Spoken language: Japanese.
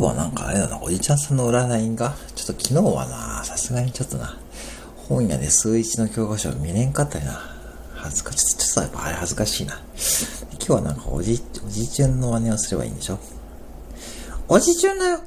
日はなんかあれだな、おじちゃんさんの占いが、ちょっと昨日はな、さすがにちょっとな、本屋で数一の教科書を見れんかったりな。恥ずかしい。ちょっとやっぱあれ恥ずかしいな。今日はなんかおじ、おじちゃんの真似をすればいいんでしょ？おじちゃんだよ